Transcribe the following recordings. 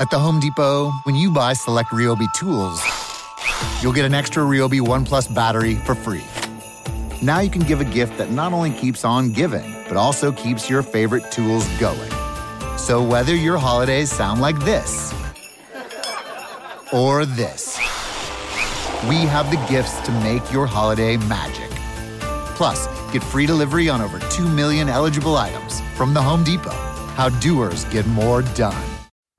At the Home Depot, when you buy select Ryobi tools, you'll get an extra Ryobi One Plus battery for free. Now you can give a gift that not only keeps on giving, but also keeps your favorite tools going. So whether your holidays sound like this or this, we have the gifts to make your holiday magic. Plus, get free delivery on over 2 million eligible items from the Home Depot. How doers get more done.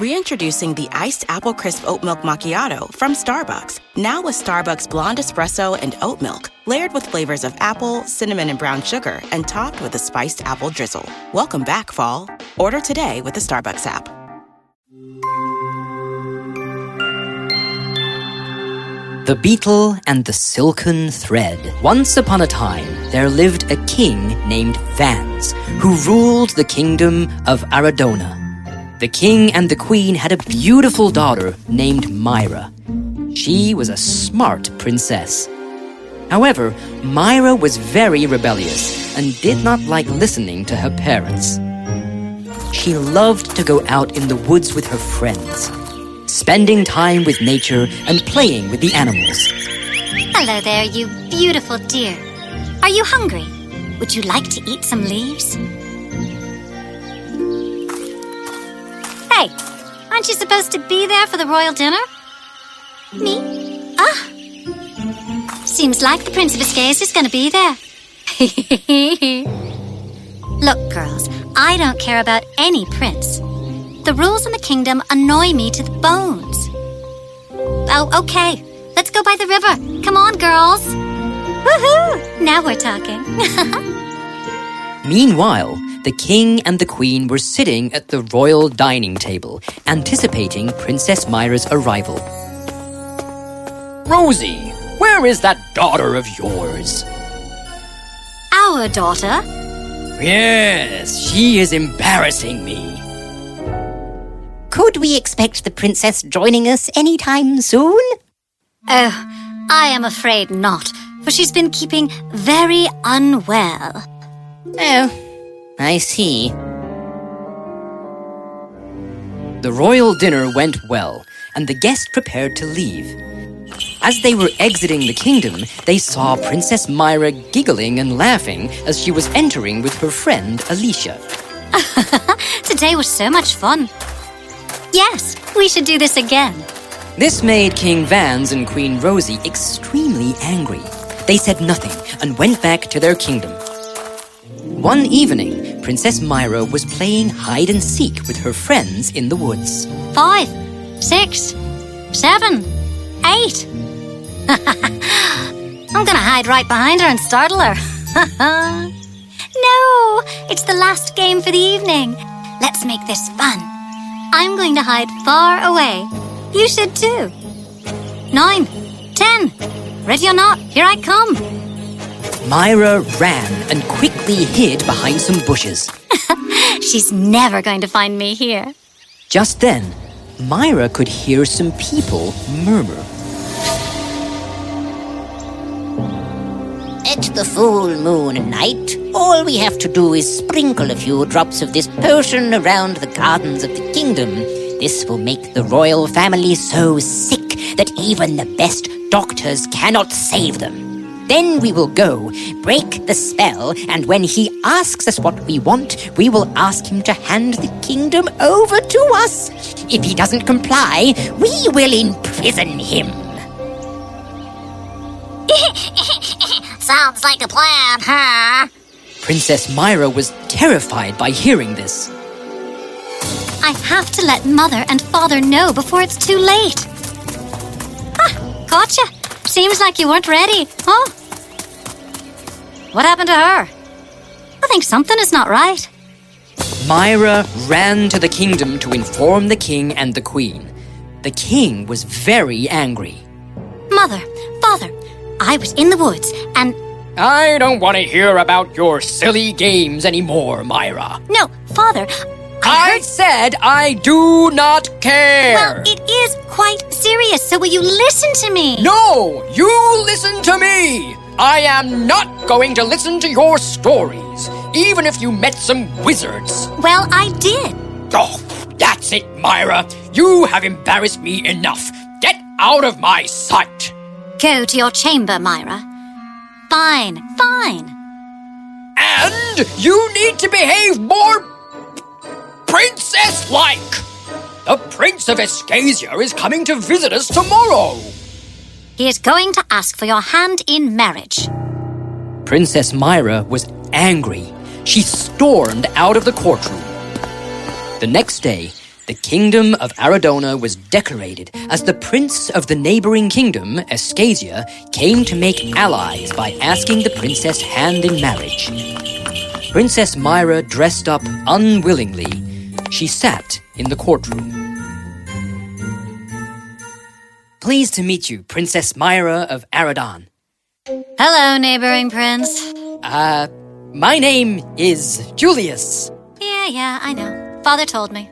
Reintroducing the iced apple crisp oat milk macchiato from Starbucks. Now with Starbucks blonde espresso and oat milk, layered with flavors of apple, cinnamon, and brown sugar, and topped with a spiced apple drizzle. Welcome back, fall. Order today with the Starbucks app. The Beetle and the Silken Thread. Once upon a time, there lived a king named Vance, who ruled the kingdom of Aradona. The king and the queen had a beautiful daughter named Myra. She was a smart princess. However, Myra was very rebellious and did not like listening to her parents. She loved to go out in the woods with her friends, spending time with nature and playing with the animals. Hello there, you beautiful deer. Are you hungry? Would you like to eat some leaves? Aren't you supposed to be there for the royal dinner? Me? Ah. Seems like the Prince of Escasia is going to be there. Look, girls, I don't care about any prince. The rules in the kingdom annoy me to the bones. Oh, okay. Let's go by the river. Come on, girls. Woohoo! Now we're talking. Meanwhile, the king and the queen were sitting at the royal dining table, anticipating Princess Myra's arrival. Rosie, where is that daughter of yours? Our daughter? Yes, she is embarrassing me. Could we expect the princess joining us anytime soon? Oh, I am afraid not, for she's been keeping very unwell. Oh, I see. The royal dinner went well, and the guests prepared to leave. As they were exiting the kingdom, they saw Princess Myra giggling and laughing as she was entering with her friend Alicia. Today was so much fun. Yes, we should do this again. This made King Vance and Queen Rosie extremely angry. They said nothing and went back to their kingdom. One evening, Princess Myra was playing hide and seek with her friends in the woods. Five, six, seven, eight. I'm gonna hide right behind her and startle her. no, it's the last game for the evening. Let's make this fun. I'm going to hide far away. You should too. Nine, ten. Ready or not, here I come. Myra ran and quickly hid behind some bushes. She's never going to find me here. Just then, Myra could hear some people murmur. At the full moon night, all we have to do is sprinkle a few drops of this potion around the gardens of the kingdom. This will make the royal family so sick that even the best doctors cannot save them. Then we will go, break the spell, and when he asks us what we want, we will ask him to hand the kingdom over to us. If he doesn't comply, we will imprison him. Sounds like a plan, huh? Princess Myra was terrified by hearing this. I have to let mother and father know before it's too late. Ah, gotcha. Seems like you weren't ready, huh? What happened to her? I think something is not right. Myra ran to the kingdom to inform the king and the queen. The king was very angry. Mother, Father, I was in the woods and. I don't want to hear about your silly games anymore, Myra. No, Father, I, I said I do not care. Well, it is quite serious, so will you listen to me? No, you listen to me. I am not going to listen to your stories, even if you met some wizards. Well, I did. Oh, that's it, Myra. You have embarrassed me enough. Get out of my sight. Go to your chamber, Myra. Fine, fine. And you need to behave more princess like. The Prince of Escasia is coming to visit us tomorrow. He is going to ask for your hand in marriage. Princess Myra was angry. She stormed out of the courtroom. The next day, the kingdom of Aradona was decorated as the prince of the neighboring kingdom, Escasia, came to make allies by asking the princess hand in marriage. Princess Myra dressed up unwillingly. She sat in the courtroom. Pleased to meet you, Princess Myra of Aradon. Hello, neighboring prince. Uh, my name is Julius. Yeah, yeah, I know. Father told me.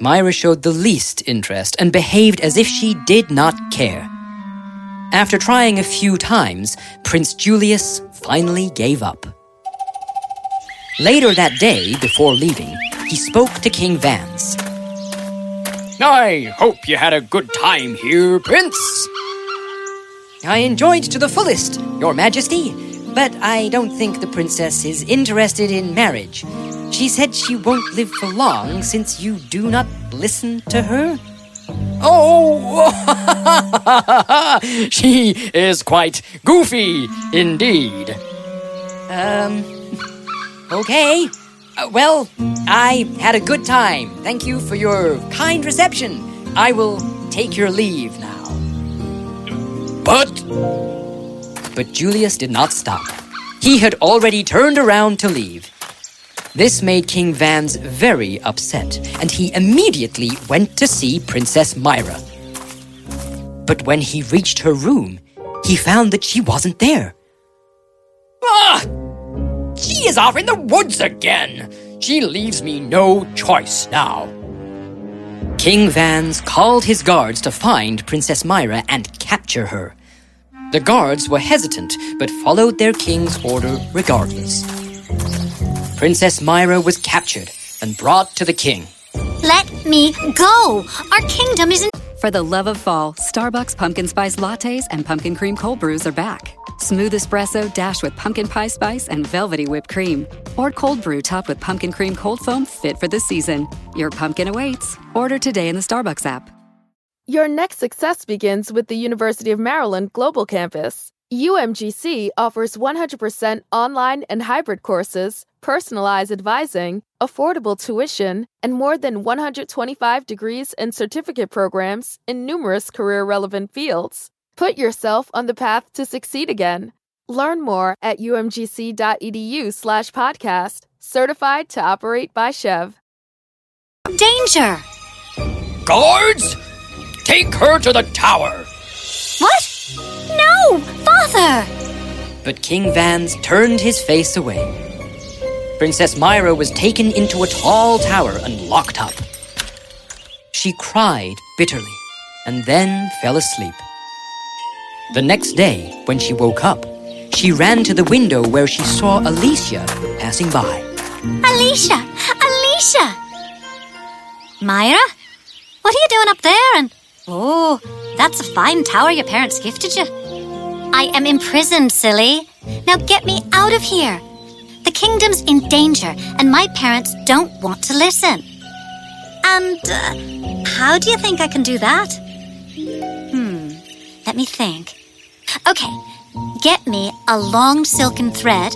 Myra showed the least interest and behaved as if she did not care. After trying a few times, Prince Julius finally gave up. Later that day, before leaving, he spoke to King Vance. I hope you had a good time here, Prince. I enjoyed to the fullest, Your Majesty, but I don't think the princess is interested in marriage. She said she won't live for long since you do not listen to her. Oh, she is quite goofy indeed. Um, okay. Uh, well, I had a good time. Thank you for your kind reception. I will take your leave now. But. But Julius did not stop. He had already turned around to leave. This made King Vance very upset, and he immediately went to see Princess Myra. But when he reached her room, he found that she wasn't there. Ah! She is off in the woods again! She leaves me no choice now. King Vance called his guards to find Princess Myra and capture her. The guards were hesitant, but followed their king's order regardless. Princess Myra was captured and brought to the king. Let me go! Our kingdom isn't. For the love of fall, Starbucks pumpkin spice lattes and pumpkin cream cold brews are back. Smooth espresso dashed with pumpkin pie spice and velvety whipped cream. Or cold brew topped with pumpkin cream cold foam fit for the season. Your pumpkin awaits. Order today in the Starbucks app. Your next success begins with the University of Maryland Global Campus. UMGC offers 100% online and hybrid courses, personalized advising, affordable tuition, and more than 125 degrees and certificate programs in numerous career relevant fields. Put yourself on the path to succeed again. Learn more at umgc.edu/slash podcast. Certified to operate by SCHEV. Danger! Guards! Take her to the tower! No! Father! But King Vance turned his face away. Princess Myra was taken into a tall tower and locked up. She cried bitterly and then fell asleep. The next day, when she woke up, she ran to the window where she saw Alicia passing by. Alicia! Alicia! Myra? What are you doing up there? And oh, that's a fine tower your parents gifted you. I am imprisoned, silly. Now get me out of here. The kingdom's in danger, and my parents don't want to listen. And uh, how do you think I can do that? Hmm, let me think. Okay, get me a long silken thread,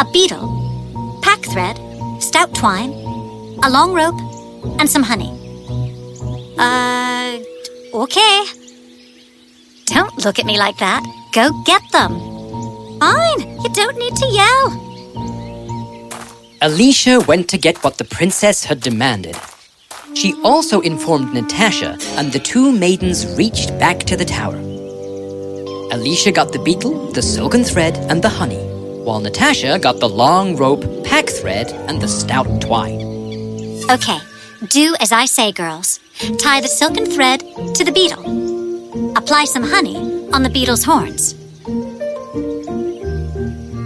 a beetle, pack thread, stout twine, a long rope, and some honey. Uh, okay. Don't look at me like that. Go get them. Fine, you don't need to yell. Alicia went to get what the princess had demanded. She also informed Natasha, and the two maidens reached back to the tower. Alicia got the beetle, the silken thread, and the honey, while Natasha got the long rope, pack thread, and the stout twine. Okay, do as I say, girls. Tie the silken thread to the beetle. Apply some honey on the beetle's horns.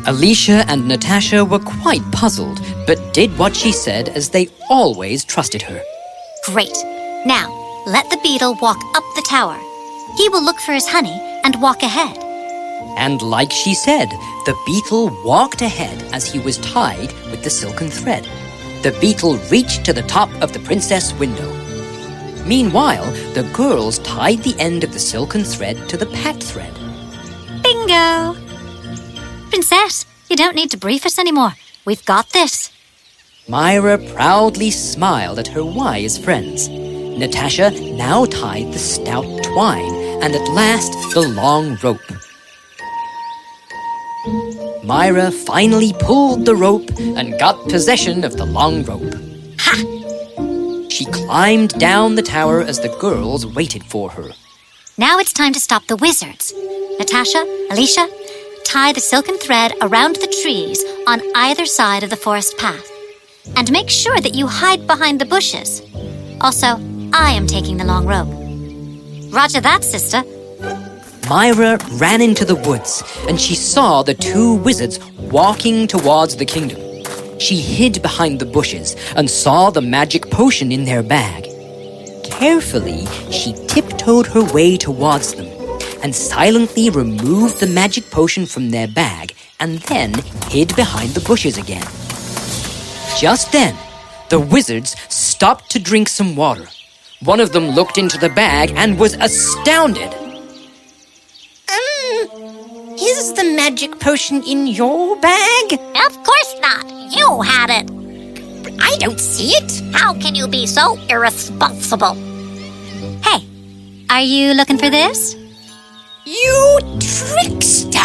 Alicia and Natasha were quite puzzled, but did what she said as they always trusted her. Great. Now, let the beetle walk up the tower. He will look for his honey and walk ahead. And like she said, the beetle walked ahead as he was tied with the silken thread. The beetle reached to the top of the princess window. Meanwhile, the girls tied the end of the silken thread to the packed thread. Bingo! Princess, you don't need to brief us anymore. We've got this. Myra proudly smiled at her wise friends. Natasha now tied the stout twine and at last the long rope. Myra finally pulled the rope and got possession of the long rope. She climbed down the tower as the girls waited for her. Now it's time to stop the wizards. Natasha, Alicia, tie the silken thread around the trees on either side of the forest path. And make sure that you hide behind the bushes. Also, I am taking the long rope. Roger that, sister. Myra ran into the woods and she saw the two wizards walking towards the kingdom. She hid behind the bushes and saw the magic potion in their bag. Carefully, she tiptoed her way towards them and silently removed the magic potion from their bag and then hid behind the bushes again. Just then, the wizards stopped to drink some water. One of them looked into the bag and was astounded. Is the magic potion in your bag? Of course not. You had it. I don't see it. How can you be so irresponsible? Hey, are you looking for this? You trickster!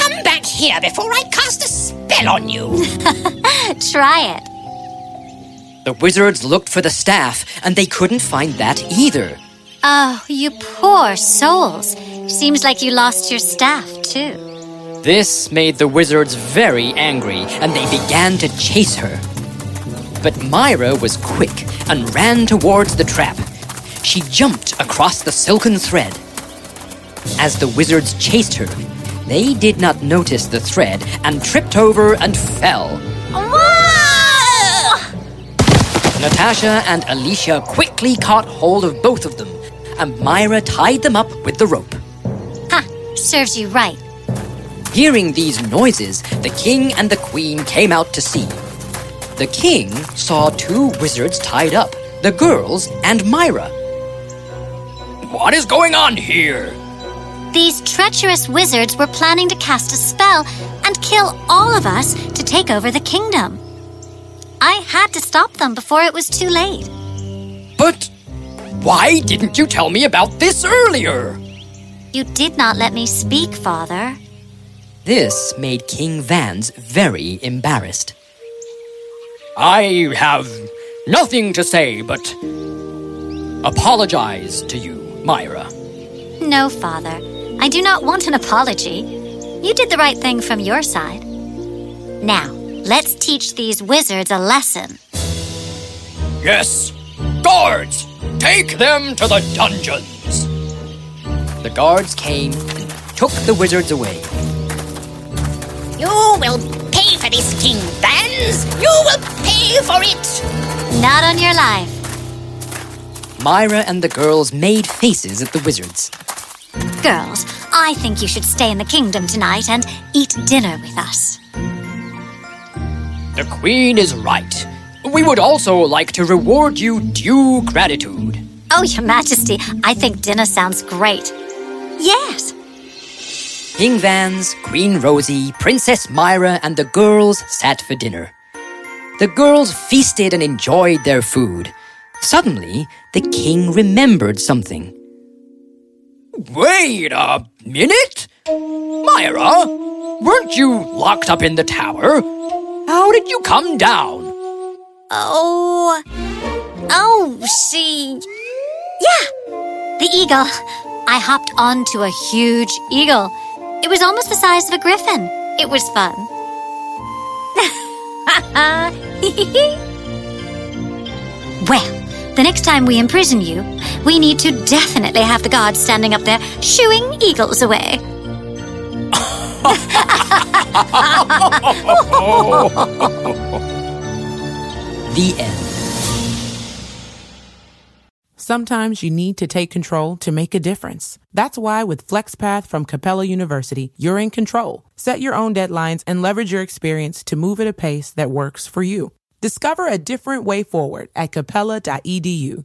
Come back here before I cast a spell on you. Try it. The wizards looked for the staff and they couldn't find that either. Oh, you poor souls. Seems like you lost your staff, too. This made the wizards very angry and they began to chase her. But Myra was quick and ran towards the trap. She jumped across the silken thread. As the wizards chased her, they did not notice the thread and tripped over and fell. Natasha and Alicia quickly caught hold of both of them, and Myra tied them up with the rope. Ha! Serves you right. Hearing these noises, the king and the queen came out to see. The king saw two wizards tied up the girls and Myra. What is going on here? These treacherous wizards were planning to cast a spell and kill all of us to take over the kingdom. I had to stop them before it was too late. But why didn't you tell me about this earlier? You did not let me speak, Father. This made King Vance very embarrassed. I have nothing to say but apologize to you, Myra. No, Father. I do not want an apology. You did the right thing from your side. Now, let's teach these wizards a lesson. Yes. Guards, take them to the dungeons. The guards came and took the wizards away. You will pay for this, King Vance. You will pay for it. Not on your life. Myra and the girls made faces at the wizards. Girls, I think you should stay in the kingdom tonight and eat dinner with us. The queen is right. We would also like to reward you due gratitude. Oh, Your Majesty, I think dinner sounds great. Yes. King Vance, Queen Rosie, Princess Myra, and the girls sat for dinner. The girls feasted and enjoyed their food. Suddenly, the king remembered something. Wait a minute? Myra, weren't you locked up in the tower? How did you come down? Oh. Oh, she. Yeah. The eagle. I hopped onto a huge eagle. It was almost the size of a griffin. It was fun. well, the next time we imprison you, we need to definitely have the guards standing up there shooing eagles away. The end. Sometimes you need to take control to make a difference. That's why with FlexPath from Capella University, you're in control. Set your own deadlines and leverage your experience to move at a pace that works for you. Discover a different way forward at capella.edu.